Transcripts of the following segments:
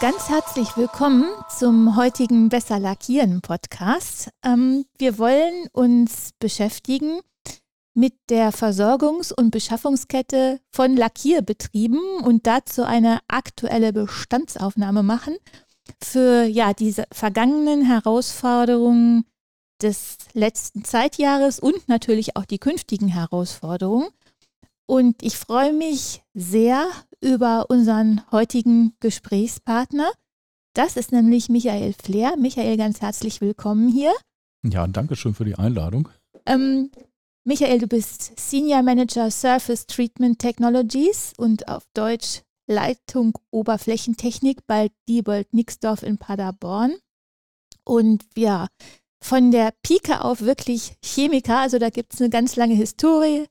Ganz herzlich willkommen zum heutigen Besser Lackieren Podcast. Ähm, wir wollen uns beschäftigen mit der Versorgungs- und Beschaffungskette von Lackierbetrieben und dazu eine aktuelle Bestandsaufnahme machen für ja diese vergangenen Herausforderungen des letzten Zeitjahres und natürlich auch die künftigen Herausforderungen. Und ich freue mich sehr über unseren heutigen Gesprächspartner. Das ist nämlich Michael Flair. Michael, ganz herzlich willkommen hier. Ja, danke schön für die Einladung. Ähm, Michael, du bist Senior Manager Surface Treatment Technologies und auf Deutsch Leitung Oberflächentechnik bei Diebold Nixdorf in Paderborn. Und ja, von der Pike auf wirklich Chemiker, also da gibt es eine ganz lange Historie.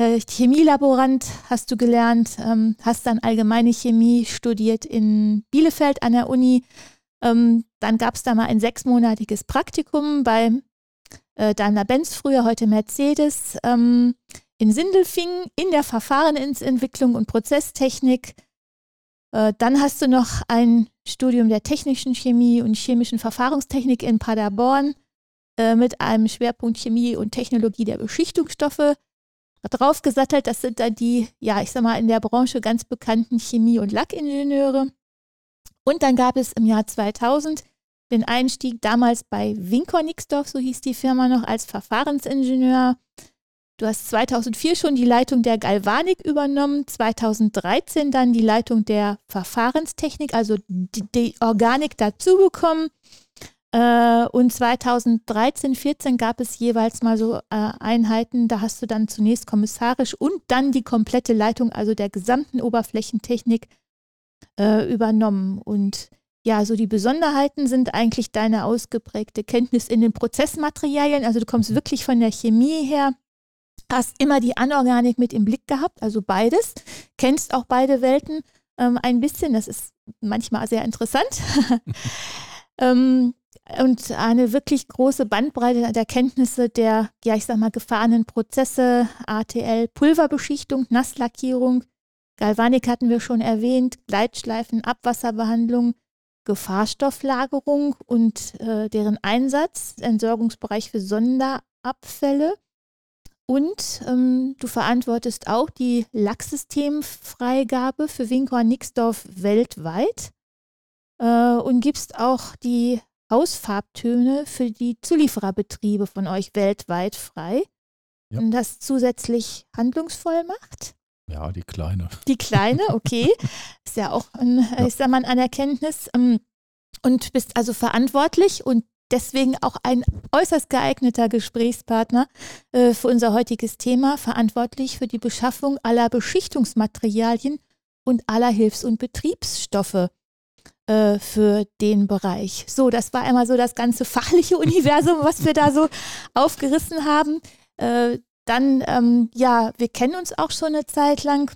Äh, Chemielaborant hast du gelernt, ähm, hast dann allgemeine Chemie studiert in Bielefeld an der Uni. Ähm, dann gab es da mal ein sechsmonatiges Praktikum bei äh, Daimler-Benz, früher heute Mercedes, ähm, in Sindelfingen in der Verfahrensentwicklung und Prozesstechnik. Äh, dann hast du noch ein Studium der technischen Chemie und chemischen Verfahrenstechnik in Paderborn äh, mit einem Schwerpunkt Chemie und Technologie der Beschichtungsstoffe draufgesattelt. Das sind dann die, ja, ich sag mal, in der Branche ganz bekannten Chemie- und Lackingenieure. Und dann gab es im Jahr 2000 den Einstieg damals bei Winkor Nixdorf, so hieß die Firma noch, als Verfahrensingenieur. Du hast 2004 schon die Leitung der Galvanik übernommen, 2013 dann die Leitung der Verfahrenstechnik, also die, die Organik dazu bekommen. Äh, und 2013, 14 gab es jeweils mal so äh, Einheiten, da hast du dann zunächst kommissarisch und dann die komplette Leitung, also der gesamten Oberflächentechnik äh, übernommen. Und ja, so die Besonderheiten sind eigentlich deine ausgeprägte Kenntnis in den Prozessmaterialien. Also du kommst wirklich von der Chemie her, hast immer die Anorganik mit im Blick gehabt, also beides, kennst auch beide Welten ähm, ein bisschen. Das ist manchmal sehr interessant. ähm, und eine wirklich große Bandbreite der Kenntnisse der, ja, ich sag mal, gefahrenen Prozesse, ATL, Pulverbeschichtung, Nasslackierung, Galvanik hatten wir schon erwähnt, Gleitschleifen, Abwasserbehandlung, Gefahrstofflagerung und äh, deren Einsatz, Entsorgungsbereich für Sonderabfälle. Und ähm, du verantwortest auch die Lacksystemfreigabe für Winkhorn Nixdorf weltweit äh, und gibst auch die Hausfarbtöne für die Zuliefererbetriebe von euch weltweit frei. Ja. Und das zusätzlich handlungsvoll macht. Ja, die kleine. Die kleine, okay. Ist ja auch ein, ja. ich sag mal, ein Erkenntnis. Ähm, und bist also verantwortlich und deswegen auch ein äußerst geeigneter Gesprächspartner äh, für unser heutiges Thema, verantwortlich für die Beschaffung aller Beschichtungsmaterialien und aller Hilfs- und Betriebsstoffe äh, für den Bereich. So, das war einmal so das ganze fachliche Universum, was wir da so aufgerissen haben. Äh, dann, ähm, ja, wir kennen uns auch schon eine Zeit lang.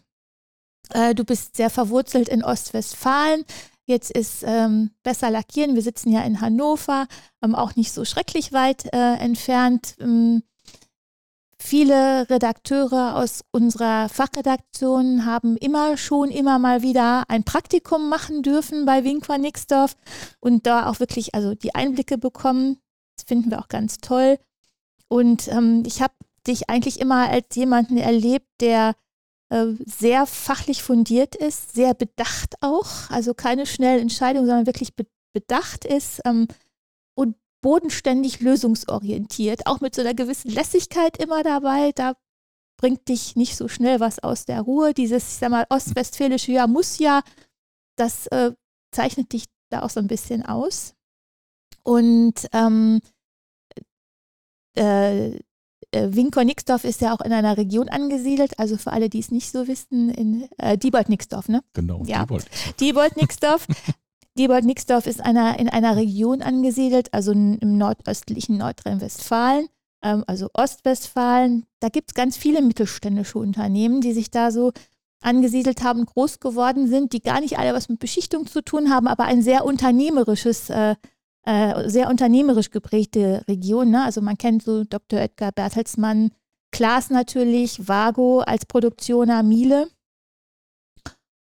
Äh, du bist sehr verwurzelt in Ostwestfalen. Jetzt ist ähm, besser lackieren. Wir sitzen ja in Hannover, ähm, auch nicht so schrecklich weit äh, entfernt. Ähm, Viele Redakteure aus unserer Fachredaktion haben immer schon immer mal wieder ein Praktikum machen dürfen bei Winkwa Nixdorf und da auch wirklich also die Einblicke bekommen. Das finden wir auch ganz toll. Und ähm, ich habe dich eigentlich immer als jemanden erlebt, der äh, sehr fachlich fundiert ist, sehr bedacht auch, also keine schnellen Entscheidungen, sondern wirklich be bedacht ist ähm, bodenständig lösungsorientiert, auch mit so einer gewissen Lässigkeit immer dabei. Da bringt dich nicht so schnell was aus der Ruhe. Dieses, ich sag mal, ostwestfälische Ja muss ja, das äh, zeichnet dich da auch so ein bisschen aus. Und ähm, äh, äh Winkor-Nixdorf ist ja auch in einer Region angesiedelt, also für alle, die es nicht so wissen, in äh, Diebold-Nixdorf, ne? Genau, ja. Diebold-Nixdorf. Diebold-Nixdorf ist einer, in einer Region angesiedelt, also im nordöstlichen Nordrhein-Westfalen, ähm, also Ostwestfalen. Da gibt es ganz viele mittelständische Unternehmen, die sich da so angesiedelt haben, groß geworden sind, die gar nicht alle was mit Beschichtung zu tun haben, aber ein sehr unternehmerisches, äh, äh, sehr unternehmerisch geprägte Region. Ne? Also man kennt so Dr. Edgar Bertelsmann, Klaas natürlich, Vago als Produktioner, Miele.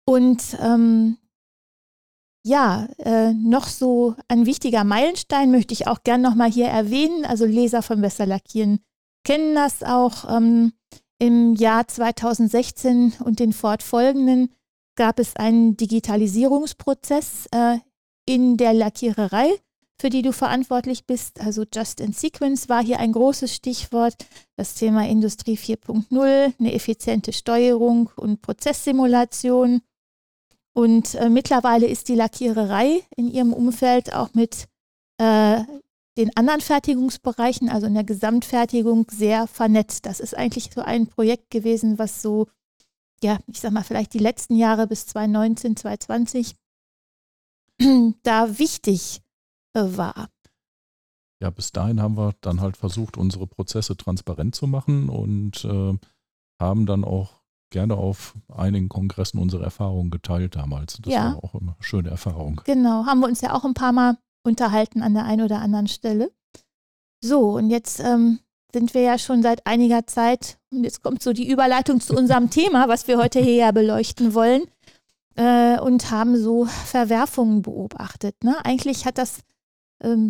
Und ähm, ja, äh, noch so ein wichtiger Meilenstein möchte ich auch gern nochmal hier erwähnen. Also Leser von Besser Lackieren kennen das auch. Ähm, Im Jahr 2016 und den fortfolgenden gab es einen Digitalisierungsprozess äh, in der Lackiererei, für die du verantwortlich bist. Also Just in Sequence war hier ein großes Stichwort. Das Thema Industrie 4.0, eine effiziente Steuerung und Prozesssimulation. Und äh, mittlerweile ist die Lackiererei in ihrem Umfeld auch mit äh, den anderen Fertigungsbereichen, also in der Gesamtfertigung, sehr vernetzt. Das ist eigentlich so ein Projekt gewesen, was so, ja, ich sag mal, vielleicht die letzten Jahre bis 2019, 2020 da wichtig äh, war. Ja, bis dahin haben wir dann halt versucht, unsere Prozesse transparent zu machen und äh, haben dann auch gerne auf einigen Kongressen unsere Erfahrungen geteilt damals. Das ja. war auch eine schöne Erfahrung. Genau, haben wir uns ja auch ein paar Mal unterhalten an der einen oder anderen Stelle. So, und jetzt ähm, sind wir ja schon seit einiger Zeit, und jetzt kommt so die Überleitung zu unserem Thema, was wir heute hier ja beleuchten wollen, äh, und haben so Verwerfungen beobachtet. Ne? Eigentlich hat das,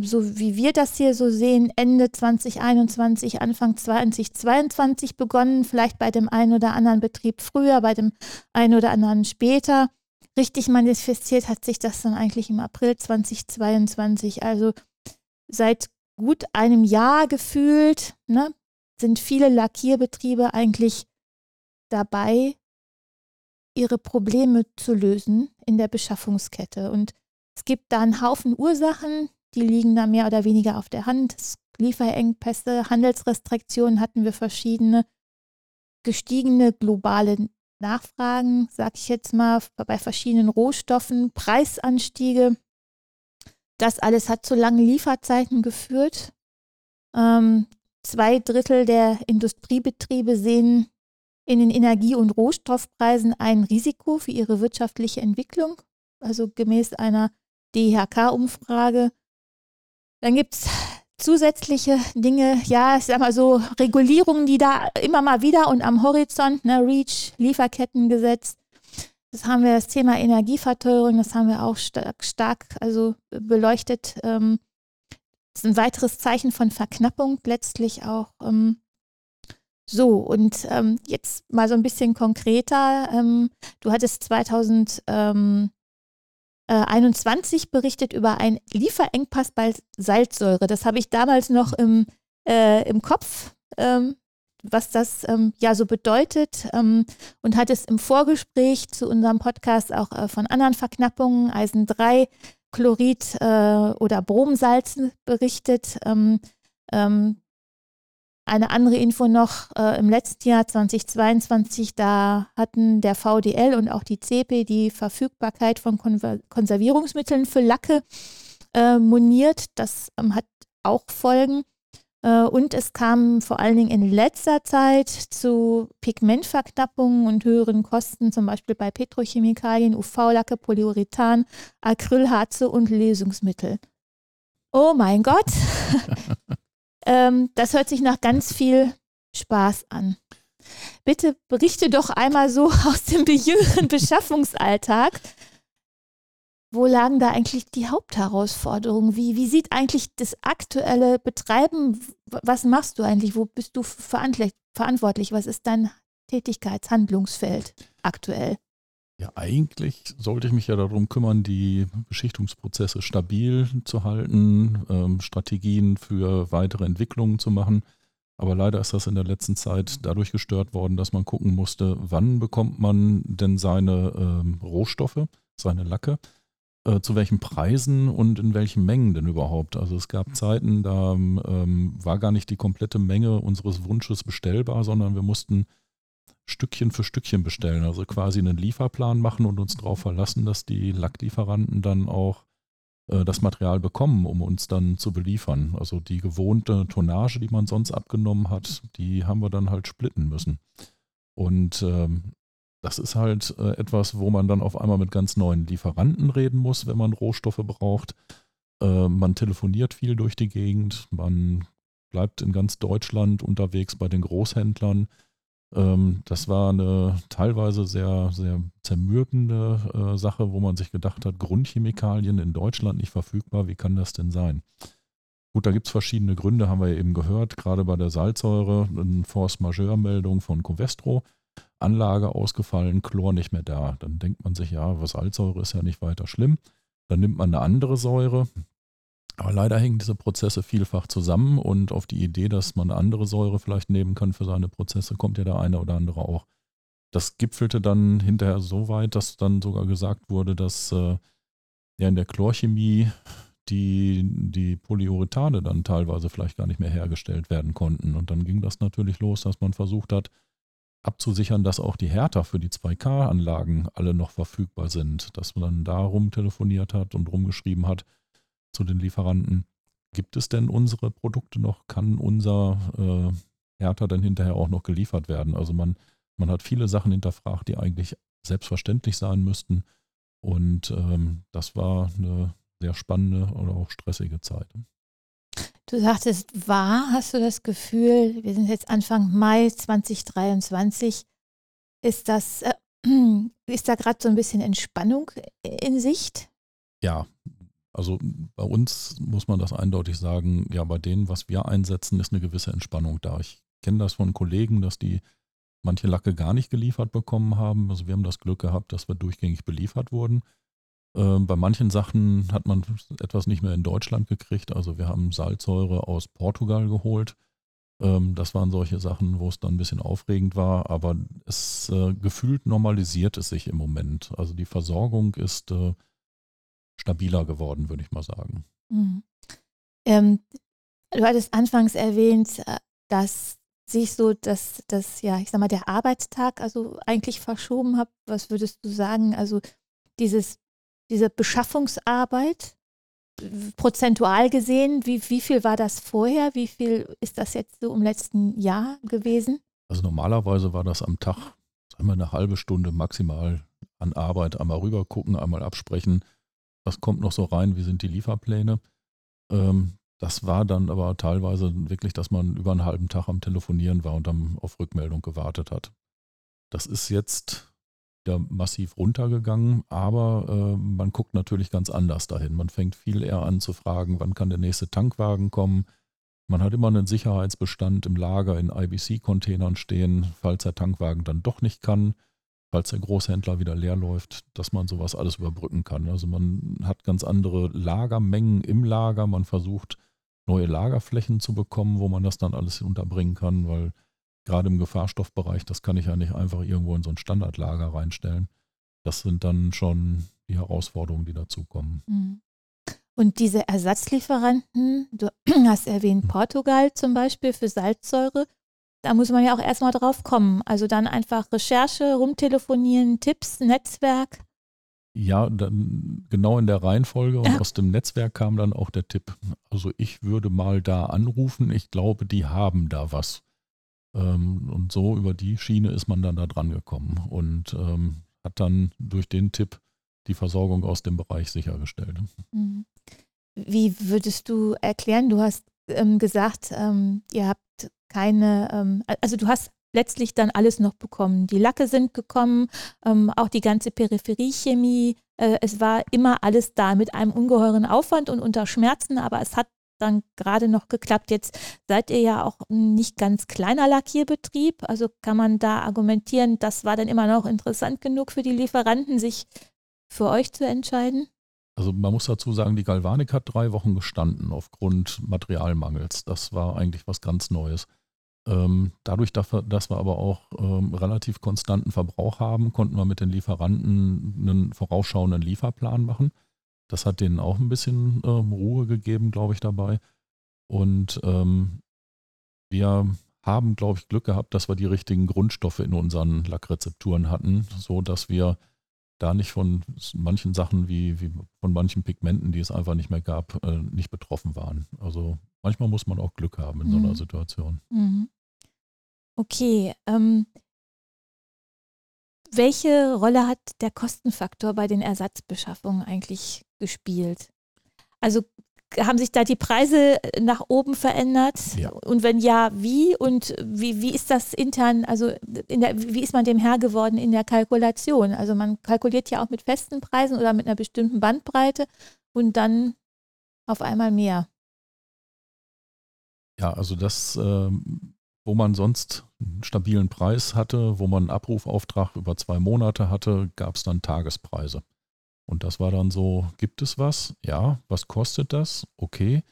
so wie wir das hier so sehen, Ende 2021, Anfang 2022 begonnen, vielleicht bei dem einen oder anderen Betrieb früher, bei dem einen oder anderen später richtig manifestiert hat sich das dann eigentlich im April 2022. Also seit gut einem Jahr gefühlt ne, sind viele Lackierbetriebe eigentlich dabei, ihre Probleme zu lösen in der Beschaffungskette. Und es gibt da einen Haufen Ursachen, die liegen da mehr oder weniger auf der Hand. Lieferengpässe, Handelsrestriktionen hatten wir verschiedene, gestiegene globale Nachfragen, sage ich jetzt mal, bei verschiedenen Rohstoffen, Preisanstiege. Das alles hat zu langen Lieferzeiten geführt. Ähm, zwei Drittel der Industriebetriebe sehen in den Energie- und Rohstoffpreisen ein Risiko für ihre wirtschaftliche Entwicklung, also gemäß einer DHK-Umfrage. Dann gibt es zusätzliche Dinge, ja, ich sag mal so, Regulierungen, die da immer mal wieder und am Horizont, ne, REACH, Lieferkettengesetz, das haben wir, das Thema Energieverteuerung, das haben wir auch stark, stark also beleuchtet. Ähm, das ist ein weiteres Zeichen von Verknappung letztlich auch. Ähm, so, und ähm, jetzt mal so ein bisschen konkreter. Ähm, du hattest 2000, ähm, 21 äh, berichtet über einen Lieferengpass bei Salzsäure. Das habe ich damals noch im, äh, im Kopf, ähm, was das ähm, ja so bedeutet ähm, und hat es im Vorgespräch zu unserem Podcast auch äh, von anderen Verknappungen, Eisen 3, Chlorid äh, oder Bromsalzen berichtet. Eine andere Info noch, äh, im letzten Jahr 2022, da hatten der VDL und auch die CP die Verfügbarkeit von Konver Konservierungsmitteln für Lacke äh, moniert. Das ähm, hat auch Folgen. Äh, und es kam vor allen Dingen in letzter Zeit zu Pigmentverknappungen und höheren Kosten, zum Beispiel bei Petrochemikalien, UV-Lacke, Polyurethan, Acrylharze und Lösungsmittel. Oh mein Gott! Ähm, das hört sich nach ganz viel Spaß an. Bitte berichte doch einmal so aus dem jüngeren Beschaffungsalltag. Wo lagen da eigentlich die Hauptherausforderungen? Wie, wie sieht eigentlich das aktuelle Betreiben? Was machst du eigentlich? Wo bist du verantwortlich? Was ist dein Tätigkeitshandlungsfeld aktuell? Ja, eigentlich sollte ich mich ja darum kümmern, die Beschichtungsprozesse stabil zu halten, ähm, Strategien für weitere Entwicklungen zu machen. Aber leider ist das in der letzten Zeit dadurch gestört worden, dass man gucken musste, wann bekommt man denn seine ähm, Rohstoffe, seine Lacke, äh, zu welchen Preisen und in welchen Mengen denn überhaupt. Also es gab Zeiten, da ähm, war gar nicht die komplette Menge unseres Wunsches bestellbar, sondern wir mussten Stückchen für Stückchen bestellen. Also quasi einen Lieferplan machen und uns darauf verlassen, dass die Lacklieferanten dann auch äh, das Material bekommen, um uns dann zu beliefern. Also die gewohnte Tonnage, die man sonst abgenommen hat, die haben wir dann halt splitten müssen. Und ähm, das ist halt äh, etwas, wo man dann auf einmal mit ganz neuen Lieferanten reden muss, wenn man Rohstoffe braucht. Äh, man telefoniert viel durch die Gegend, man bleibt in ganz Deutschland unterwegs bei den Großhändlern das war eine teilweise sehr, sehr zermürbende äh, Sache, wo man sich gedacht hat, Grundchemikalien in Deutschland nicht verfügbar, wie kann das denn sein? Gut, da gibt es verschiedene Gründe, haben wir eben gehört, gerade bei der Salzsäure, eine Force-Majeure-Meldung von Covestro, Anlage ausgefallen, Chlor nicht mehr da. Dann denkt man sich, ja, was Salzsäure ist ja nicht weiter schlimm. Dann nimmt man eine andere Säure, aber leider hängen diese Prozesse vielfach zusammen und auf die Idee, dass man andere Säure vielleicht nehmen kann für seine Prozesse, kommt ja der eine oder andere auch. Das gipfelte dann hinterher so weit, dass dann sogar gesagt wurde, dass äh, ja in der Chlorchemie die, die Polyurethane dann teilweise vielleicht gar nicht mehr hergestellt werden konnten. Und dann ging das natürlich los, dass man versucht hat, abzusichern, dass auch die Härter für die 2K-Anlagen alle noch verfügbar sind. Dass man dann da rumtelefoniert hat und rumgeschrieben hat, zu den Lieferanten. Gibt es denn unsere Produkte noch? Kann unser äh, Härter denn hinterher auch noch geliefert werden? Also man, man hat viele Sachen hinterfragt, die eigentlich selbstverständlich sein müssten. Und ähm, das war eine sehr spannende oder auch stressige Zeit. Du sagtest, war, hast du das Gefühl, wir sind jetzt Anfang Mai 2023, ist das, äh, ist da gerade so ein bisschen Entspannung in Sicht? Ja, also bei uns muss man das eindeutig sagen, ja, bei denen, was wir einsetzen, ist eine gewisse Entspannung da. Ich kenne das von Kollegen, dass die manche Lacke gar nicht geliefert bekommen haben. Also wir haben das Glück gehabt, dass wir durchgängig beliefert wurden. Ähm, bei manchen Sachen hat man etwas nicht mehr in Deutschland gekriegt. Also wir haben Salzsäure aus Portugal geholt. Ähm, das waren solche Sachen, wo es dann ein bisschen aufregend war, aber es äh, gefühlt normalisiert es sich im Moment. Also die Versorgung ist äh, stabiler geworden, würde ich mal sagen. Mhm. Ähm, du hattest anfangs erwähnt, äh, dass sich so dass das, ja, ich sag mal, der Arbeitstag also eigentlich verschoben hat. Was würdest du sagen? Also dieses, diese Beschaffungsarbeit, prozentual gesehen, wie, wie viel war das vorher? Wie viel ist das jetzt so im letzten Jahr gewesen? Also normalerweise war das am Tag, sagen wir, eine halbe Stunde maximal an Arbeit, einmal rüber gucken, einmal absprechen, was kommt noch so rein, wie sind die Lieferpläne. Ähm, das war dann aber teilweise wirklich, dass man über einen halben Tag am Telefonieren war und dann auf Rückmeldung gewartet hat. Das ist jetzt ja massiv runtergegangen, aber äh, man guckt natürlich ganz anders dahin. Man fängt viel eher an zu fragen, wann kann der nächste Tankwagen kommen. Man hat immer einen Sicherheitsbestand im Lager in IBC-Containern stehen, falls der Tankwagen dann doch nicht kann falls der Großhändler wieder leer läuft, dass man sowas alles überbrücken kann. Also man hat ganz andere Lagermengen im Lager, man versucht neue Lagerflächen zu bekommen, wo man das dann alles unterbringen kann, weil gerade im Gefahrstoffbereich, das kann ich ja nicht einfach irgendwo in so ein Standardlager reinstellen. Das sind dann schon die Herausforderungen, die dazukommen. Mhm. Und diese Ersatzlieferanten, du hast erwähnt hm. Portugal zum Beispiel für Salzsäure, da muss man ja auch erstmal drauf kommen. Also dann einfach Recherche, rumtelefonieren, Tipps, Netzwerk. Ja, dann genau in der Reihenfolge und ja. aus dem Netzwerk kam dann auch der Tipp. Also ich würde mal da anrufen, ich glaube, die haben da was. Ähm, und so über die Schiene ist man dann da dran gekommen und ähm, hat dann durch den Tipp die Versorgung aus dem Bereich sichergestellt. Mhm. Wie würdest du erklären, du hast ähm, gesagt, ähm, ihr habt keine, ähm, also du hast letztlich dann alles noch bekommen. Die Lacke sind gekommen, ähm, auch die ganze Peripherie-Chemie. Äh, es war immer alles da mit einem ungeheuren Aufwand und unter Schmerzen, aber es hat dann gerade noch geklappt. Jetzt seid ihr ja auch ein nicht ganz kleiner Lackierbetrieb, also kann man da argumentieren, das war dann immer noch interessant genug für die Lieferanten, sich für euch zu entscheiden? Also man muss dazu sagen, die Galvanik hat drei Wochen gestanden aufgrund Materialmangels. Das war eigentlich was ganz Neues. Ähm, dadurch, dass wir, aber auch ähm, relativ konstanten Verbrauch haben, konnten wir mit den Lieferanten einen vorausschauenden Lieferplan machen. Das hat denen auch ein bisschen ähm, Ruhe gegeben, glaube ich, dabei. Und wir haben, glaube ich, Glück gehabt, dass wir die richtigen Grundstoffe in unseren Lackrezepturen hatten, so dass wir da nicht von manchen Sachen wie, wie von manchen Pigmenten, die es einfach nicht mehr gab, äh, nicht betroffen waren. Also manchmal muss man auch Glück haben in mhm. so einer mhm. Situation. Mhm. Okay. Ähm, welche Rolle hat der Kostenfaktor bei den Ersatzbeschaffungen eigentlich gespielt? Also haben sich da die Preise nach oben verändert? Ja. Und wenn ja, wie? Und wie, wie ist das intern, also der, wie ist man dem Herr geworden in der Kalkulation? Also man kalkuliert ja auch mit festen Preisen oder mit einer bestimmten Bandbreite und dann auf einmal mehr. Ja, also das, ähm, wo man sonst einen stabilen Preis hatte, wo man einen Abrufauftrag über zwei Monate hatte, gab es dann Tagespreise. Und das war dann so, gibt es was? Ja, was kostet das? Okay.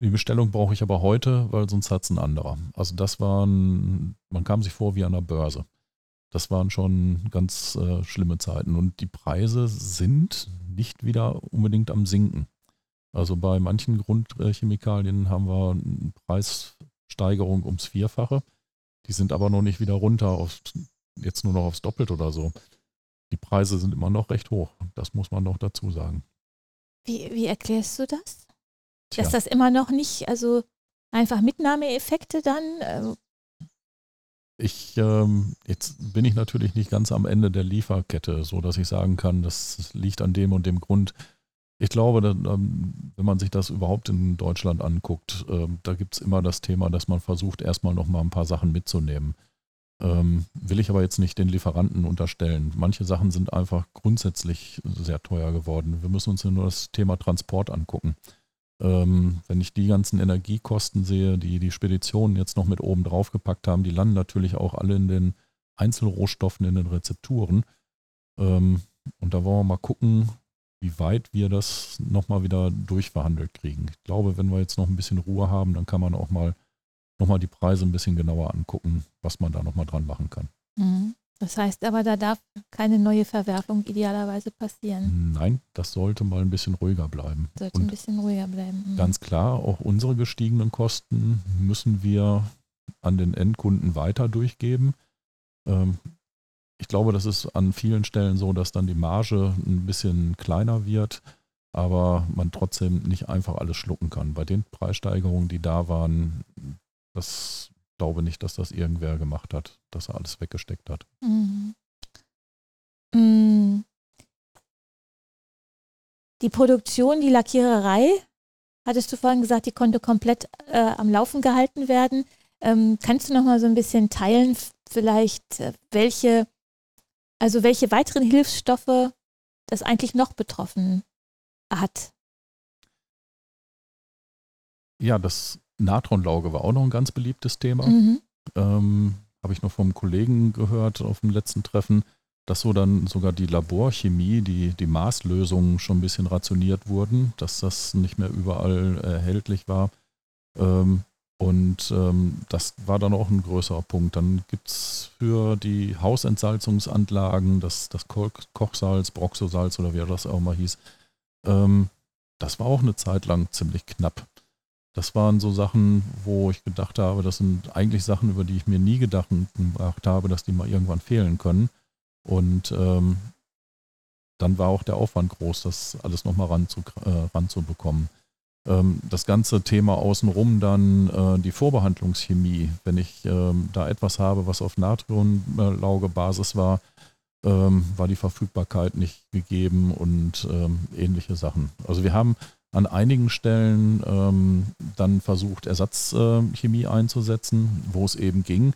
Die Bestellung brauche ich aber heute, weil sonst hat es ein anderer. Also das waren, man kam sich vor wie an der Börse. Das waren schon ganz äh, schlimme Zeiten. Und die Preise sind nicht wieder unbedingt am Sinken. Also bei manchen Grundchemikalien haben wir eine Preissteigerung ums Vierfache. Die sind aber noch nicht wieder runter auf jetzt nur noch aufs Doppelt oder so die Preise sind immer noch recht hoch. Das muss man noch dazu sagen. Wie, wie erklärst du das? Tja. Dass das immer noch nicht, also einfach Mitnahmeeffekte dann? Äh ich, ähm, jetzt bin ich natürlich nicht ganz am Ende der Lieferkette, so dass ich sagen kann, das liegt an dem und dem Grund. Ich glaube, dass, ähm, wenn man sich das überhaupt in Deutschland anguckt, äh, da gibt es immer das Thema, dass man versucht, erstmal noch mal ein paar Sachen mitzunehmen. Ähm, will ich aber jetzt nicht den Lieferanten unterstellen. Manche Sachen sind einfach grundsätzlich sehr teuer geworden. Wir müssen uns ja nur das Thema Transport angucken. Ähm, wenn ich die ganzen Energiekosten sehe, die die Speditionen jetzt noch mit oben drauf gepackt haben, die landen natürlich auch alle in den Einzelrohstoffen, in den Rezepturen. Ähm, und da wollen wir mal gucken, wie weit wir das nochmal wieder durchverhandelt kriegen. Ich glaube, wenn wir jetzt noch ein bisschen Ruhe haben, dann kann man auch mal nochmal die Preise ein bisschen genauer angucken, was man da nochmal dran machen kann. Mhm. Das heißt aber, da darf keine neue Verwerfung idealerweise passieren. Nein, das sollte mal ein bisschen ruhiger bleiben. Sollte Und ein bisschen ruhiger bleiben. Mhm. Ganz klar, auch unsere gestiegenen Kosten müssen wir an den Endkunden weiter durchgeben. Ähm, ich glaube, das ist an vielen Stellen so, dass dann die Marge ein bisschen kleiner wird, aber man trotzdem nicht einfach alles schlucken kann. Bei den Preissteigerungen, die da waren, das glaube nicht, dass das irgendwer gemacht hat, dass er alles weggesteckt hat. Mhm. Mhm. Die Produktion, die Lackiererei, hattest du vorhin gesagt, die konnte komplett äh, am Laufen gehalten werden. Ähm, kannst du noch mal so ein bisschen teilen, vielleicht äh, welche, also welche weiteren Hilfsstoffe das eigentlich noch betroffen hat? Ja, das Natronlauge war auch noch ein ganz beliebtes Thema. Mhm. Ähm, Habe ich noch vom Kollegen gehört auf dem letzten Treffen, dass so dann sogar die Laborchemie, die, die Maßlösungen schon ein bisschen rationiert wurden, dass das nicht mehr überall erhältlich war. Ähm, und ähm, das war dann auch ein größerer Punkt. Dann gibt es für die Hausentsalzungsanlagen das, das Ko Kochsalz, Broxosalz oder wie das auch mal hieß. Ähm, das war auch eine Zeit lang ziemlich knapp. Das waren so Sachen, wo ich gedacht habe, das sind eigentlich Sachen, über die ich mir nie gedacht habe, dass die mal irgendwann fehlen können. Und ähm, dann war auch der Aufwand groß, das alles nochmal ranzu, äh, ranzubekommen. Ähm, das ganze Thema außenrum dann äh, die Vorbehandlungschemie, wenn ich ähm, da etwas habe, was auf Natriumlauge-Basis war, ähm, war die Verfügbarkeit nicht gegeben und ähm, ähnliche Sachen. Also wir haben an einigen Stellen ähm, dann versucht, Ersatzchemie äh, einzusetzen, wo es eben ging,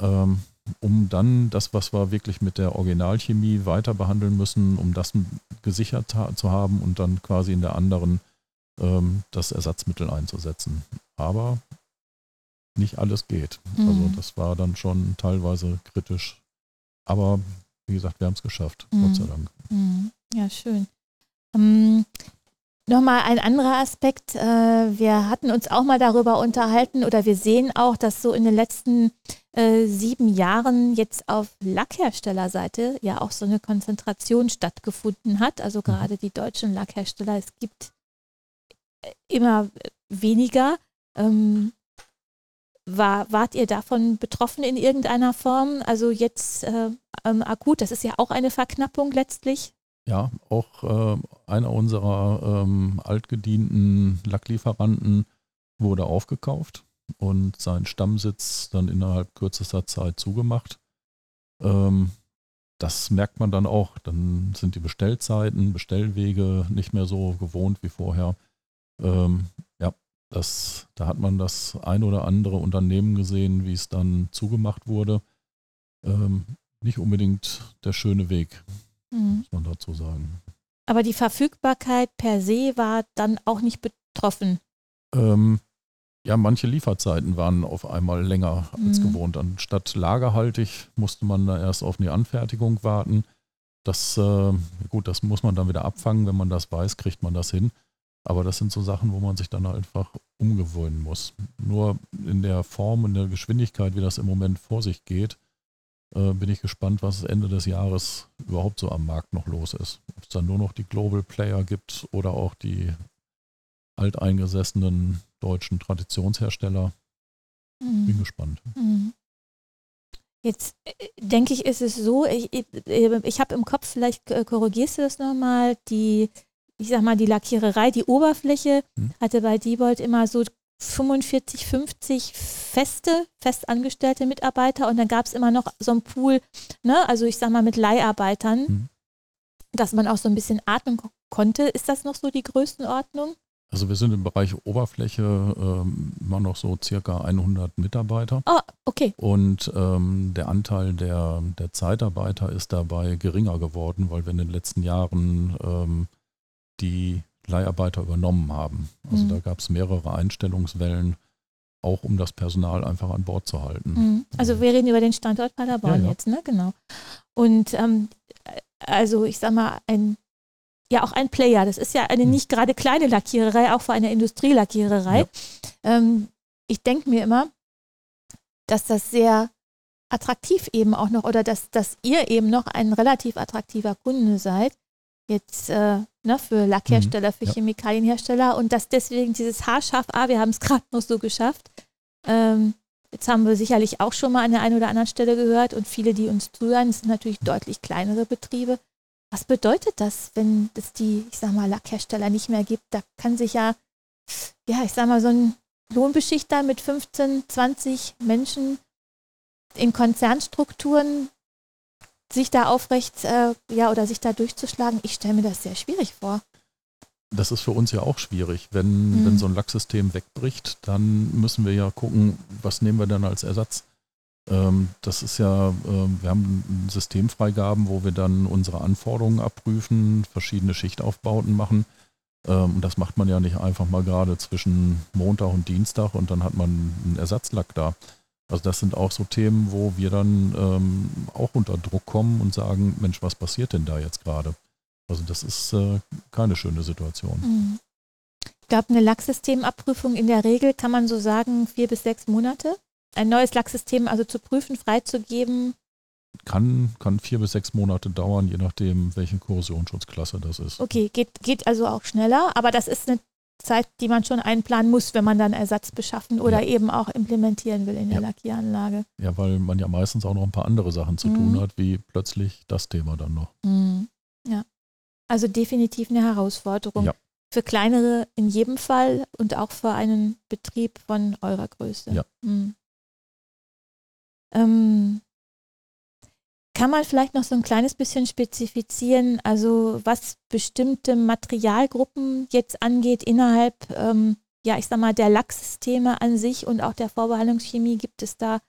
ähm, um dann das, was wir wirklich mit der Originalchemie weiter behandeln müssen, um das gesichert ha zu haben und dann quasi in der anderen ähm, das Ersatzmittel einzusetzen. Aber nicht alles geht. Also mhm. Also das war dann schon teilweise kritisch. Aber wie gesagt, wir haben es geschafft, mhm. Gott sei Dank. Mhm. Ja, schön. Ähm, Nochmal ein anderer Aspekt. Äh, wir hatten uns auch mal darüber unterhalten oder wir sehen auch, dass so in den letzten äh, sieben Jahren jetzt auf Lackherstellerseite ja auch so eine Konzentration stattgefunden hat. Also mhm. gerade die deutschen Lackhersteller, es gibt äh, immer weniger. Ähm, war, wart ihr davon betroffen in irgendeiner Form? Also jetzt äh, ähm, akut, das ist ja auch eine Verknappung letztlich. Ja, auch äh, einer unserer ähm, altgedienten Lacklieferanten wurde aufgekauft und sein Stammsitz dann innerhalb kürzester Zeit zugemacht. Ähm, das merkt man dann auch. Dann sind die Bestellzeiten, Bestellwege nicht mehr so gewohnt wie vorher. Ähm, ja, das, da hat man das ein oder andere Unternehmen gesehen, wie es dann zugemacht wurde. Ähm, nicht unbedingt der schöne Weg, mhm. muss man dazu sagen. Aber die Verfügbarkeit per se war dann auch nicht betroffen. Ähm, ja, manche Lieferzeiten waren auf einmal länger als mhm. gewohnt. Anstatt lagerhaltig musste man da erst auf eine Anfertigung warten. Das, äh, gut, das muss man dann wieder abfangen. Wenn man das weiß, kriegt man das hin. Aber das sind so Sachen, wo man sich dann einfach umgewöhnen muss. Nur in der Form und der Geschwindigkeit, wie das im Moment vor sich geht, äh, bin ich gespannt, was Ende des Jahres überhaupt so am Markt noch los ist. Ob es dann nur noch die Global Player gibt oder auch die alteingesessenen deutschen Traditionshersteller. Mhm. Bin gespannt. Mhm. Jetzt äh, denke ich, ist es so, ich, ich, ich habe im Kopf, vielleicht korrigierst du das nochmal, die, ich sag mal, die Lackiererei, die Oberfläche hm. hatte bei Diebold immer so 45, 50 feste, festangestellte Mitarbeiter und dann gab es immer noch so einen Pool, ne, also ich sag mal mit Leiharbeitern, hm. dass man auch so ein bisschen atmen konnte. Ist das noch so die Größenordnung? Also wir sind im Bereich Oberfläche ähm, immer noch so circa 100 Mitarbeiter. Oh, okay. Und ähm, der Anteil der, der Zeitarbeiter ist dabei geringer geworden, weil wir in den letzten Jahren ähm, die Leiharbeiter übernommen haben. Also mhm. da gab es mehrere Einstellungswellen, auch um das Personal einfach an Bord zu halten. Mhm. Also wir reden über den Standort Paderborn ja, ja. jetzt, ne? Genau. Und ähm, also ich sag mal, ein ja auch ein Player. Das ist ja eine hm. nicht gerade kleine Lackiererei, auch für eine Industrielackiererei. Ja. Ähm, ich denke mir immer, dass das sehr attraktiv eben auch noch oder dass, dass ihr eben noch ein relativ attraktiver Kunde seid. Jetzt äh, ne, für Lackhersteller, für ja. Chemikalienhersteller und dass deswegen dieses haarscharf, ah, wir haben es gerade noch so geschafft. Ähm, jetzt haben wir sicherlich auch schon mal an der einen oder anderen Stelle gehört und viele, die uns zuhören, sind natürlich deutlich kleinere Betriebe. Was bedeutet das, wenn es die, ich sag mal, Lackhersteller nicht mehr gibt? Da kann sich ja, ja, ich sag mal, so ein Lohnbeschichter mit 15, 20 Menschen in Konzernstrukturen sich da aufrecht, äh, ja, oder sich da durchzuschlagen, ich stelle mir das sehr schwierig vor. Das ist für uns ja auch schwierig. Wenn, mhm. wenn so ein Lacksystem wegbricht, dann müssen wir ja gucken, was nehmen wir dann als Ersatz. Ähm, das ist ja, ähm, wir haben Systemfreigaben, wo wir dann unsere Anforderungen abprüfen, verschiedene Schichtaufbauten machen. Ähm, und das macht man ja nicht einfach mal gerade zwischen Montag und Dienstag und dann hat man einen Ersatzlack da. Also das sind auch so Themen, wo wir dann ähm, auch unter Druck kommen und sagen, Mensch, was passiert denn da jetzt gerade? Also das ist äh, keine schöne Situation. Mhm. Ich glaube, eine Lacksystemabprüfung in der Regel kann man so sagen, vier bis sechs Monate ein neues Lacksystem also zu prüfen, freizugeben? Kann, kann vier bis sechs Monate dauern, je nachdem, welche Korrosionsschutzklasse das ist. Okay, geht, geht also auch schneller, aber das ist eine Zeit, die man schon einplanen muss, wenn man dann Ersatz beschaffen oder ja. eben auch implementieren will in der ja. Lackieranlage. Ja, weil man ja meistens auch noch ein paar andere Sachen zu mhm. tun hat, wie plötzlich das Thema dann noch. Mhm. Ja, also definitiv eine Herausforderung. Ja. Für kleinere in jedem Fall und auch für einen Betrieb von eurer Größe. Ja. Mhm. Ähm, kann man vielleicht noch so ein kleines bisschen spezifizieren, also was bestimmte Materialgruppen jetzt angeht innerhalb, ähm, ja, ich sag mal, der Lacksysteme an sich und auch der Vorbehandlungschemie? Gibt es da,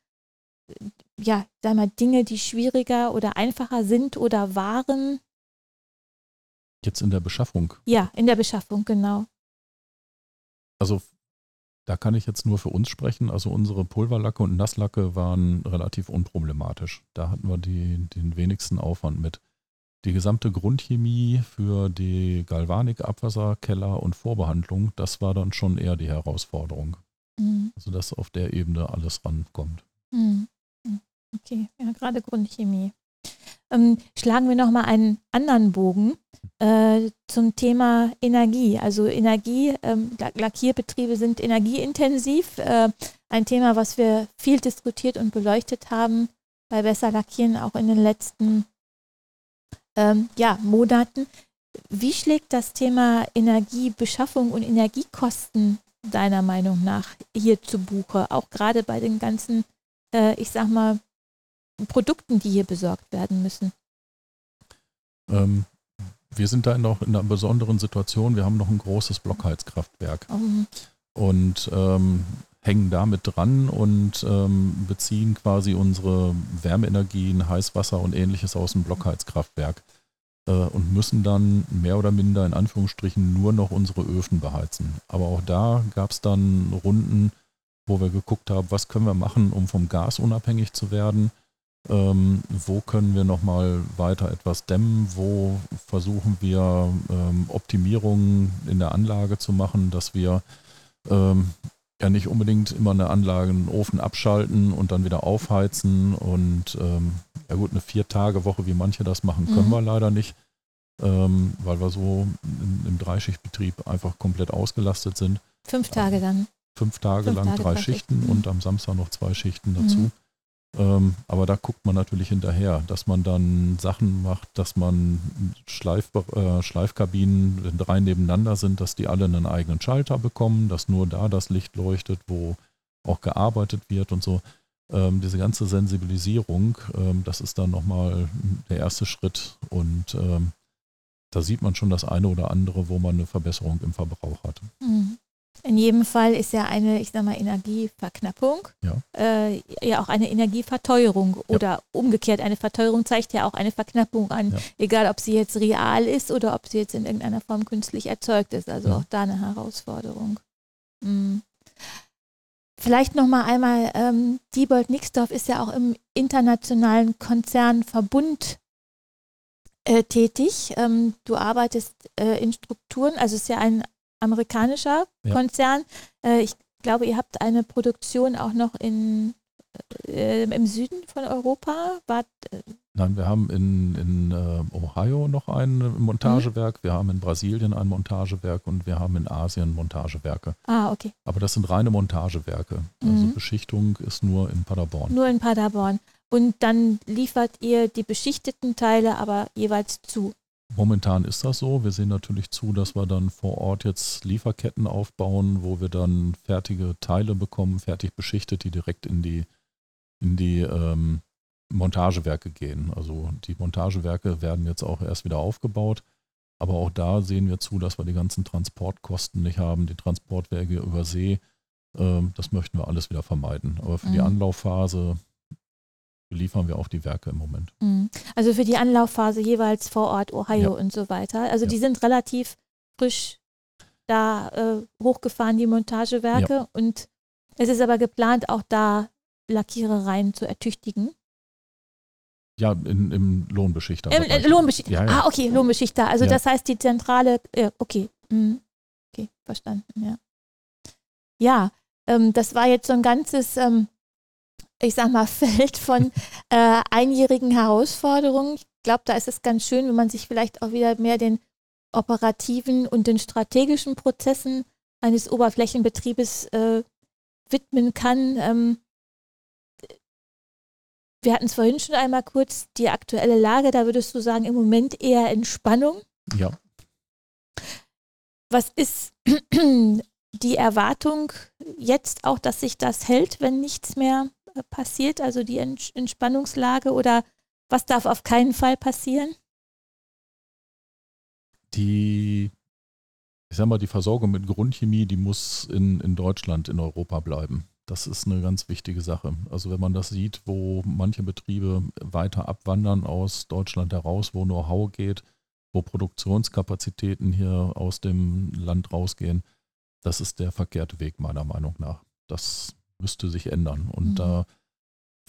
äh, ja, sag mal, Dinge, die schwieriger oder einfacher sind oder waren? Jetzt in der Beschaffung? Ja, in der Beschaffung, genau. Also da kann ich jetzt nur für uns sprechen. Also unsere Pulverlacke und Nasslacke waren relativ unproblematisch. Da hatten wir die, den wenigsten Aufwand mit. Die gesamte Grundchemie für die Galvanik, Abwasser, Keller und Vorbehandlung, das war dann schon eher die Herausforderung. Mhm. Also dass auf der Ebene alles rankommt. Mhm. Okay, ja, gerade Grundchemie. Ähm, schlagen wir nochmal einen anderen Bogen äh, zum Thema Energie. Also Energie, ähm, Lackierbetriebe sind energieintensiv. Äh, ein Thema, was wir viel diskutiert und beleuchtet haben bei Besser Lackieren auch in den letzten ähm, ja, Monaten. Wie schlägt das Thema Energiebeschaffung und Energiekosten deiner Meinung nach hier zu Buche? Auch gerade bei den ganzen, äh, ich sag mal, Produkten, die hier besorgt werden müssen? Ähm, Wir sind da noch in einer besonderen Situation. Wir haben noch ein großes Blockheizkraftwerk Um, und ähm, hängen damit dran und ähm, beziehen quasi unsere Wärmeenergien, Heißwasser und ähnliches aus dem Blockheizkraftwerk äh, und müssen dann mehr oder minder in Anführungsstrichen nur noch unsere Öfen beheizen. Aber auch da gab es dann Runden, wo wir geguckt haben, was können wir machen, um vom Gas unabhängig zu werden. Ähm, wo können wir nochmal weiter etwas dämmen? Wo versuchen wir ähm, Optimierungen in der Anlage zu machen, dass wir ähm, ja nicht unbedingt immer eine Anlage, einen Ofen abschalten und dann wieder aufheizen. Und ähm, ja gut, eine Vier-Tage-Woche, wie manche das machen, können Mhm. wir leider nicht, ähm, weil wir so im, im Dreischichtbetrieb einfach komplett ausgelastet sind. fünf Tage dann. Fünf Tage Fünf lang Tage, drei Schichten Schichten. und am Samstag noch zwei Schichten dazu. Mhm. Ähm, aber da guckt man natürlich hinterher, dass man dann Sachen macht, dass man Schleif, äh, Schleifkabinen, wenn drei nebeneinander sind, dass die alle einen eigenen Schalter bekommen, dass nur da das Licht leuchtet, wo auch gearbeitet wird und so. Ähm, diese ganze Sensibilisierung, ähm, das ist dann nochmal der erste Schritt und ähm, da sieht man schon das eine oder andere, wo man eine Verbesserung im Verbrauch hat. Mhm. In jedem Fall ist ja eine, ich sag mal, Energieverknappung Ja. äh, ja auch eine Energieverteuerung Ja. oder umgekehrt. Eine Verteuerung zeigt ja auch eine Verknappung an, Ja. egal ob sie jetzt real ist oder ob sie jetzt in irgendeiner Form künstlich erzeugt ist. Also auch da eine Herausforderung. Mhm. Vielleicht noch mal einmal, ähm, Diebold Nixdorf ist ja auch im internationalen Konzernverbund äh, tätig. Ähm, du arbeitest äh, in Strukturen, also es ist ja ein amerikanischer Ja. Konzern. Äh, ich glaube, ihr habt eine Produktion auch noch in, äh, im Süden von Europa. Wart, äh, Nein, wir haben in, in äh, Ohio noch ein Montagewerk, wir haben in Brasilien ein Montagewerk und wir haben in Asien Montagewerke. ah, okay. Aber das sind reine Montagewerke. Also Mhm. Beschichtung ist nur in Paderborn. Nur in Paderborn. Und dann liefert ihr die beschichteten Teile aber jeweils zu. Momentan ist das so. Wir sehen natürlich zu, dass wir dann vor Ort jetzt Lieferketten aufbauen, wo wir dann fertige Teile bekommen, fertig beschichtet, die direkt in die, in die ähm, Montagewerke gehen. Also die Montagewerke werden jetzt auch erst wieder aufgebaut. Aber auch da sehen wir zu, dass wir die ganzen Transportkosten nicht haben, die Transportwege über See. Ähm, das möchten wir alles wieder vermeiden. Aber für die Mhm. Anlaufphase liefern wir auf die Werke im Moment. Mhm. Also für die Anlaufphase jeweils vor Ort, Ohio Ja. und so weiter. Also Ja. die sind relativ frisch da äh, hochgefahren, die Montagewerke. Und es ist aber geplant, auch da Lackierereien zu ertüchtigen. Ja, in, im Lohnbeschichter. Ähm, äh, Lohnbeschichter. Ja, ja. Ah, okay, Lohnbeschichter. Also Ja. das heißt, die zentrale, äh, okay. Mhm. Okay, verstanden, ja. Ja, ähm, das war jetzt so ein ganzes, ähm, ich sag mal, Feld von äh, einjährigen Herausforderungen. Ich glaube, da ist es ganz schön, wenn man sich vielleicht auch wieder mehr den operativen und den strategischen Prozessen eines Oberflächenbetriebes äh, widmen kann. Ähm, wir hatten es vorhin schon einmal kurz, die aktuelle Lage, da würdest du sagen, im Moment eher Entspannung. Ja, Was ist die Erwartung jetzt auch, dass sich das hält, wenn nichts mehr passiert, also die Ents- Entspannungslage oder was darf auf keinen Fall passieren? die, ich sag mal, die Versorgung mit Grundchemie, die muss in, in Deutschland, in Europa bleiben. Das ist eine ganz wichtige Sache. Also wenn man das sieht, wo manche Betriebe weiter abwandern aus Deutschland heraus, wo Know-how geht, wo Produktionskapazitäten hier aus dem Land rausgehen, das ist der verkehrte Weg meiner Meinung nach. Das müsste sich ändern. Und Mhm. da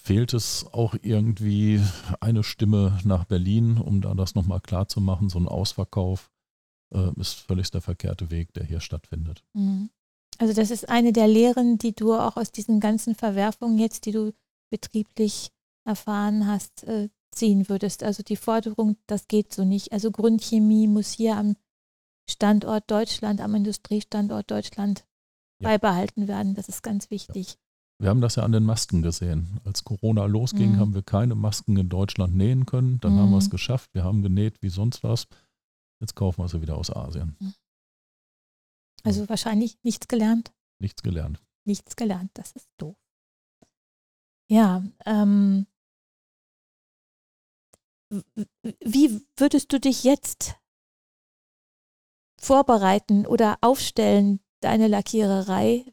fehlt es auch irgendwie eine Stimme nach Berlin, um da das nochmal klar zu machen. So ein Ausverkauf äh, ist völlig der verkehrte Weg, der hier stattfindet. Mhm. Also das ist eine der Lehren, die du auch aus diesen ganzen Verwerfungen jetzt, die du betrieblich erfahren hast, äh, ziehen würdest. Also die Forderung, das geht so nicht. Also Grundchemie muss hier am Standort Deutschland, am Industriestandort Deutschland Ja. beibehalten werden. Das ist ganz wichtig. Wir haben das ja an den Masken gesehen. Als Corona losging, Mhm. haben wir keine Masken in Deutschland nähen können. Dann haben Mhm. wir es geschafft. Wir haben genäht wie sonst was. Jetzt kaufen wir sie wieder aus Asien. Also wahrscheinlich nichts gelernt. Nichts gelernt. Nichts gelernt. Das ist doof. Ja, ähm, wie würdest du dich jetzt vorbereiten oder aufstellen deine Lackiererei?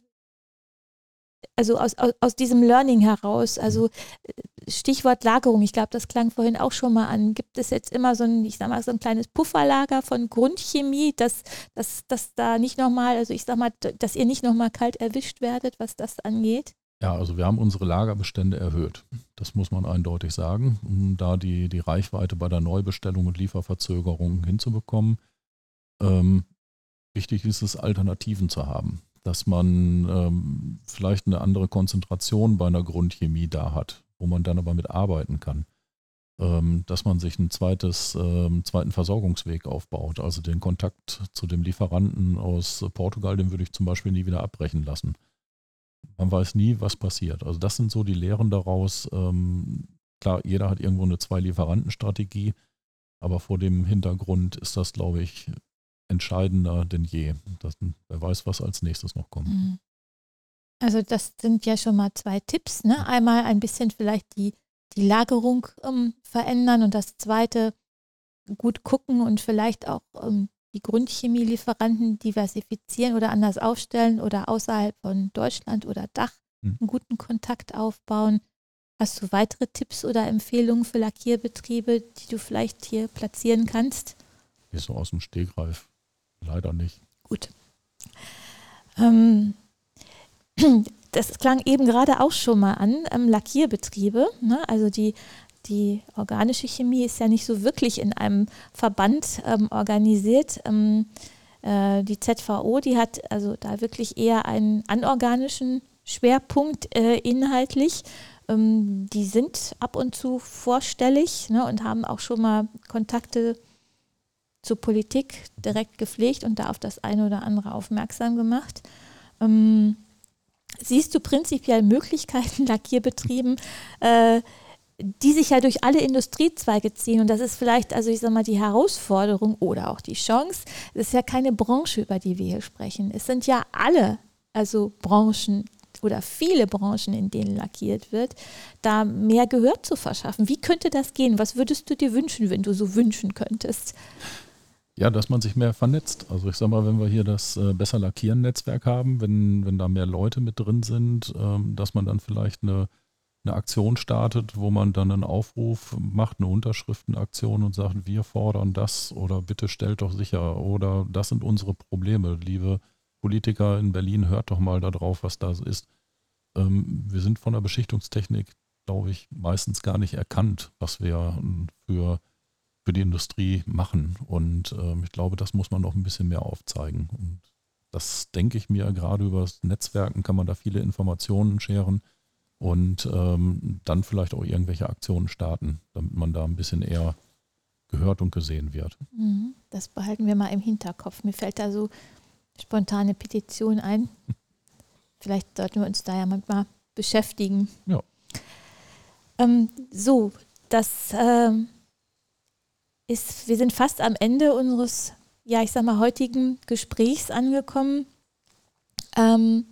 Also aus, aus, aus diesem Learning heraus, also äh, Stichwort Lagerung, ich glaube, das klang vorhin auch schon mal an. Gibt es jetzt immer so ein, ich sag mal, so ein kleines Pufferlager von Grundchemie, dass, dass, dass da nicht nochmal, also ich sag mal, dass ihr nicht nochmal kalt erwischt werdet, was das angeht? Ja, also wir haben unsere Lagerbestände erhöht. Das muss man eindeutig sagen, um da die, die Reichweite bei der Neubestellung und Lieferverzögerung hinzubekommen. Ähm, wichtig ist es, Alternativen zu haben, dass man ähm, vielleicht eine andere Konzentration bei einer Grundchemie da hat, wo man dann aber mit arbeiten kann. Ähm, dass man sich einen zweites, ähm, zweiten Versorgungsweg aufbaut. Also den Kontakt zu dem Lieferanten aus Portugal, den würde ich zum Beispiel nie wieder abbrechen lassen man weiß nie, was passiert. Also das sind so die Lehren daraus. Ähm, klar, jeder hat irgendwo eine Zwei-Lieferanten-Strategie, aber vor dem Hintergrund ist das, glaube ich, entscheidender denn je. Das, wer weiß, was als nächstes noch kommt. Mhm. Also das sind ja schon mal zwei Tipps. Ne? Einmal ein bisschen vielleicht die, die Lagerung ähm, verändern und das zweite gut gucken und vielleicht auch ähm, die Grundchemielieferanten diversifizieren oder anders aufstellen oder außerhalb von Deutschland oder Dach hm. einen guten Kontakt aufbauen. Hast du weitere Tipps oder Empfehlungen für Lackierbetriebe, die du vielleicht hier platzieren kannst? Hier so aus dem Stegreif. Leider nicht. Gut. Ähm, das klang eben gerade auch schon mal an, ähm, Lackierbetriebe. Ne? Also die die organische Chemie ist ja nicht so wirklich in einem Verband ähm, organisiert. Ähm, äh, die ZVO, die hat also da wirklich eher einen anorganischen Schwerpunkt äh, inhaltlich. Ähm, die sind ab und zu vorstellig ne, und haben auch schon mal Kontakte zur Politik direkt gepflegt und da auf das eine oder andere aufmerksam gemacht. Ähm, siehst du prinzipiell Möglichkeiten, Lackierbetrieben äh, die sich ja durch alle Industriezweige ziehen. Und das ist vielleicht, also ich sage mal, die Herausforderung oder auch die Chance. Es ist ja keine Branche, über die wir hier sprechen. Es sind ja alle, also Branchen oder viele Branchen, in denen lackiert wird, da mehr Gehör zu verschaffen. Wie könnte das gehen? Was würdest du dir wünschen, wenn du so wünschen könntest? Ja, dass man sich mehr vernetzt. Also ich sage mal, wenn wir hier das äh, Besser Lackieren-Netzwerk haben, wenn, wenn da mehr Leute mit drin sind, ähm, dass man dann vielleicht eine eine Aktion startet, wo man dann einen Aufruf macht, eine Unterschriftenaktion und sagt, wir fordern das oder bitte stellt doch sicher oder das sind unsere Probleme, liebe Politiker in Berlin, hört doch mal darauf, was da ist. Ähm, wir sind von der Beschichtungstechnik, glaube ich, meistens gar nicht erkannt, was wir für, für die Industrie machen. Und ähm, ich glaube, das muss man noch ein bisschen mehr aufzeigen. Und das denke ich mir, gerade über das Netzwerken kann man da viele Informationen scheren und ähm, dann vielleicht auch irgendwelche Aktionen starten, damit man da ein bisschen eher gehört und gesehen wird. Mhm. Das behalten wir mal im Hinterkopf. Mir fällt da so spontane Petition ein. Vielleicht sollten wir uns da ja manchmal beschäftigen. Ja. Ähm, so, das ähm, ist, wir sind fast am Ende unseres, ja, ich sag mal, heutigen Gesprächs angekommen. Ähm,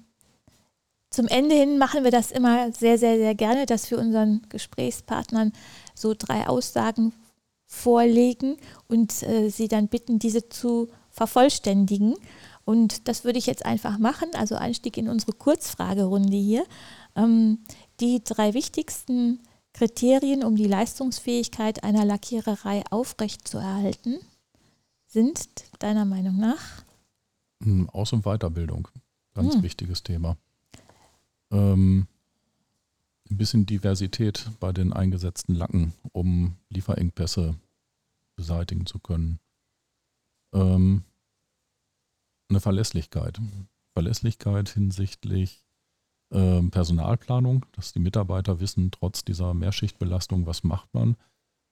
zum Ende hin machen wir das immer sehr, sehr, sehr gerne, dass wir unseren Gesprächspartnern so drei Aussagen vorlegen und äh, sie dann bitten, diese zu vervollständigen. Und das würde ich jetzt einfach machen, also Einstieg in unsere Kurzfragerunde hier. Ähm, die drei wichtigsten Kriterien, um die Leistungsfähigkeit einer Lackiererei aufrechtzuerhalten, sind deiner Meinung nach? Hm, Aus- und Weiterbildung, ganz hm. wichtiges Thema ähm, ein bisschen Diversität bei den eingesetzten Lacken, um Lieferengpässe beseitigen zu können. Ähm, eine Verlässlichkeit. Verlässlichkeit hinsichtlich Personalplanung, dass die Mitarbeiter wissen, trotz dieser Mehrschichtbelastung, was macht man,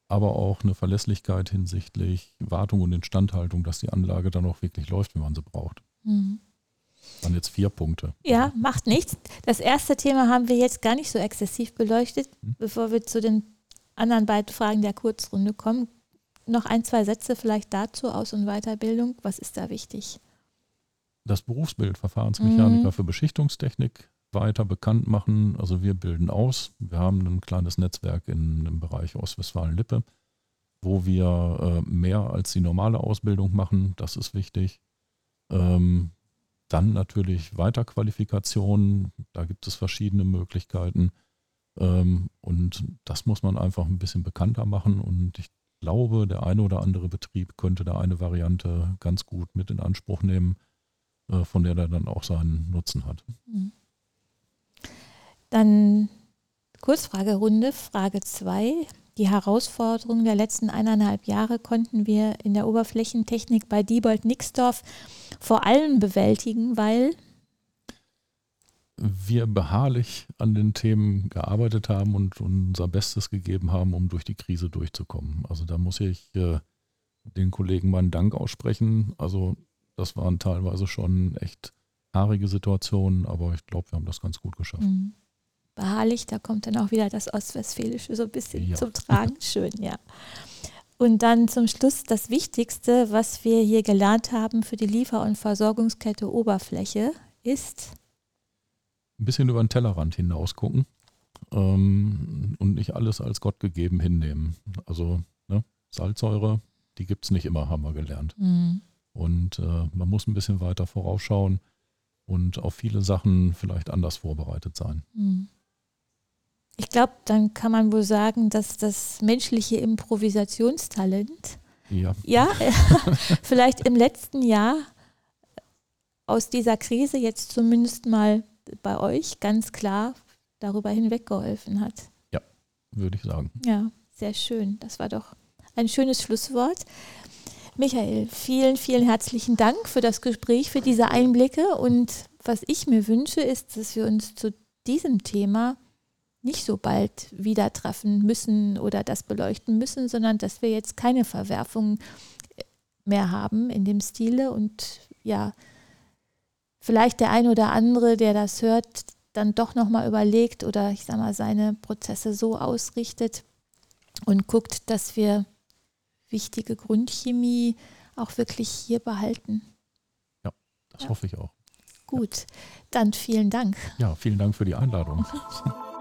aber auch eine Verlässlichkeit hinsichtlich Wartung und Instandhaltung, dass die Anlage dann auch wirklich läuft, wie man sie braucht. Mhm waren jetzt vier Punkte. Ja, macht nichts. Das erste Thema haben wir jetzt gar nicht so exzessiv beleuchtet. Hm. Bevor wir zu den anderen beiden Fragen der Kurzrunde kommen, noch ein, zwei Sätze vielleicht dazu, Aus- und Weiterbildung. Was ist da wichtig? Das Berufsbild Verfahrensmechaniker mhm. für Beschichtungstechnik weiter bekannt machen. Also wir bilden aus. Wir haben ein kleines Netzwerk in, im Bereich Ostwestfalen-Lippe, wo wir äh, mehr als die normale Ausbildung machen. Das ist wichtig. Ähm, dann natürlich Weiterqualifikation, da gibt es verschiedene Möglichkeiten. Ähm, und das muss man einfach ein bisschen bekannter machen. Und ich glaube, der eine oder andere Betrieb könnte da eine Variante ganz gut mit in Anspruch nehmen, äh, von der er dann auch seinen Nutzen hat. Mhm. Dann Kurzfragerunde, Frage 2. Die Herausforderungen der letzten eineinhalb Jahre konnten wir in der Oberflächentechnik bei Diebold Nixdorf vor allem bewältigen, weil wir beharrlich an den Themen gearbeitet haben und unser Bestes gegeben haben, um durch die Krise durchzukommen. Also da muss ich äh, den Kollegen meinen Dank aussprechen. Also das waren teilweise schon echt haarige Situationen, aber ich glaube, wir haben das ganz gut geschafft. Mhm. Beharrlich, da kommt dann auch wieder das Ostwestfälische so ein bisschen ja. zum Tragen. Schön, ja. Und dann zum Schluss das Wichtigste, was wir hier gelernt haben für die Liefer- und Versorgungskette Oberfläche, ist ein bisschen über den Tellerrand hinaus gucken ähm, und nicht alles als Gott gegeben hinnehmen. Also ne, Salzsäure, die gibt es nicht immer, haben wir gelernt. Mhm. Und äh, man muss ein bisschen weiter vorausschauen und auf viele Sachen vielleicht anders vorbereitet sein. Mhm. Ich glaube, dann kann man wohl sagen, dass das menschliche Improvisationstalent ja, ja vielleicht im letzten Jahr aus dieser Krise jetzt zumindest mal bei euch ganz klar darüber hinweggeholfen hat. Ja, würde ich sagen. Ja, sehr schön. Das war doch ein schönes Schlusswort. Michael, vielen, vielen herzlichen Dank für das Gespräch, für diese Einblicke. Und was ich mir wünsche, ist, dass wir uns zu diesem Thema nicht so bald wieder treffen müssen oder das beleuchten müssen, sondern dass wir jetzt keine Verwerfungen mehr haben in dem Stile und ja, vielleicht der ein oder andere, der das hört, dann doch nochmal überlegt oder ich sag mal, seine Prozesse so ausrichtet und guckt, dass wir wichtige Grundchemie auch wirklich hier behalten. Ja, das ja. hoffe ich auch. Gut, dann vielen Dank. Ja, vielen Dank für die Einladung.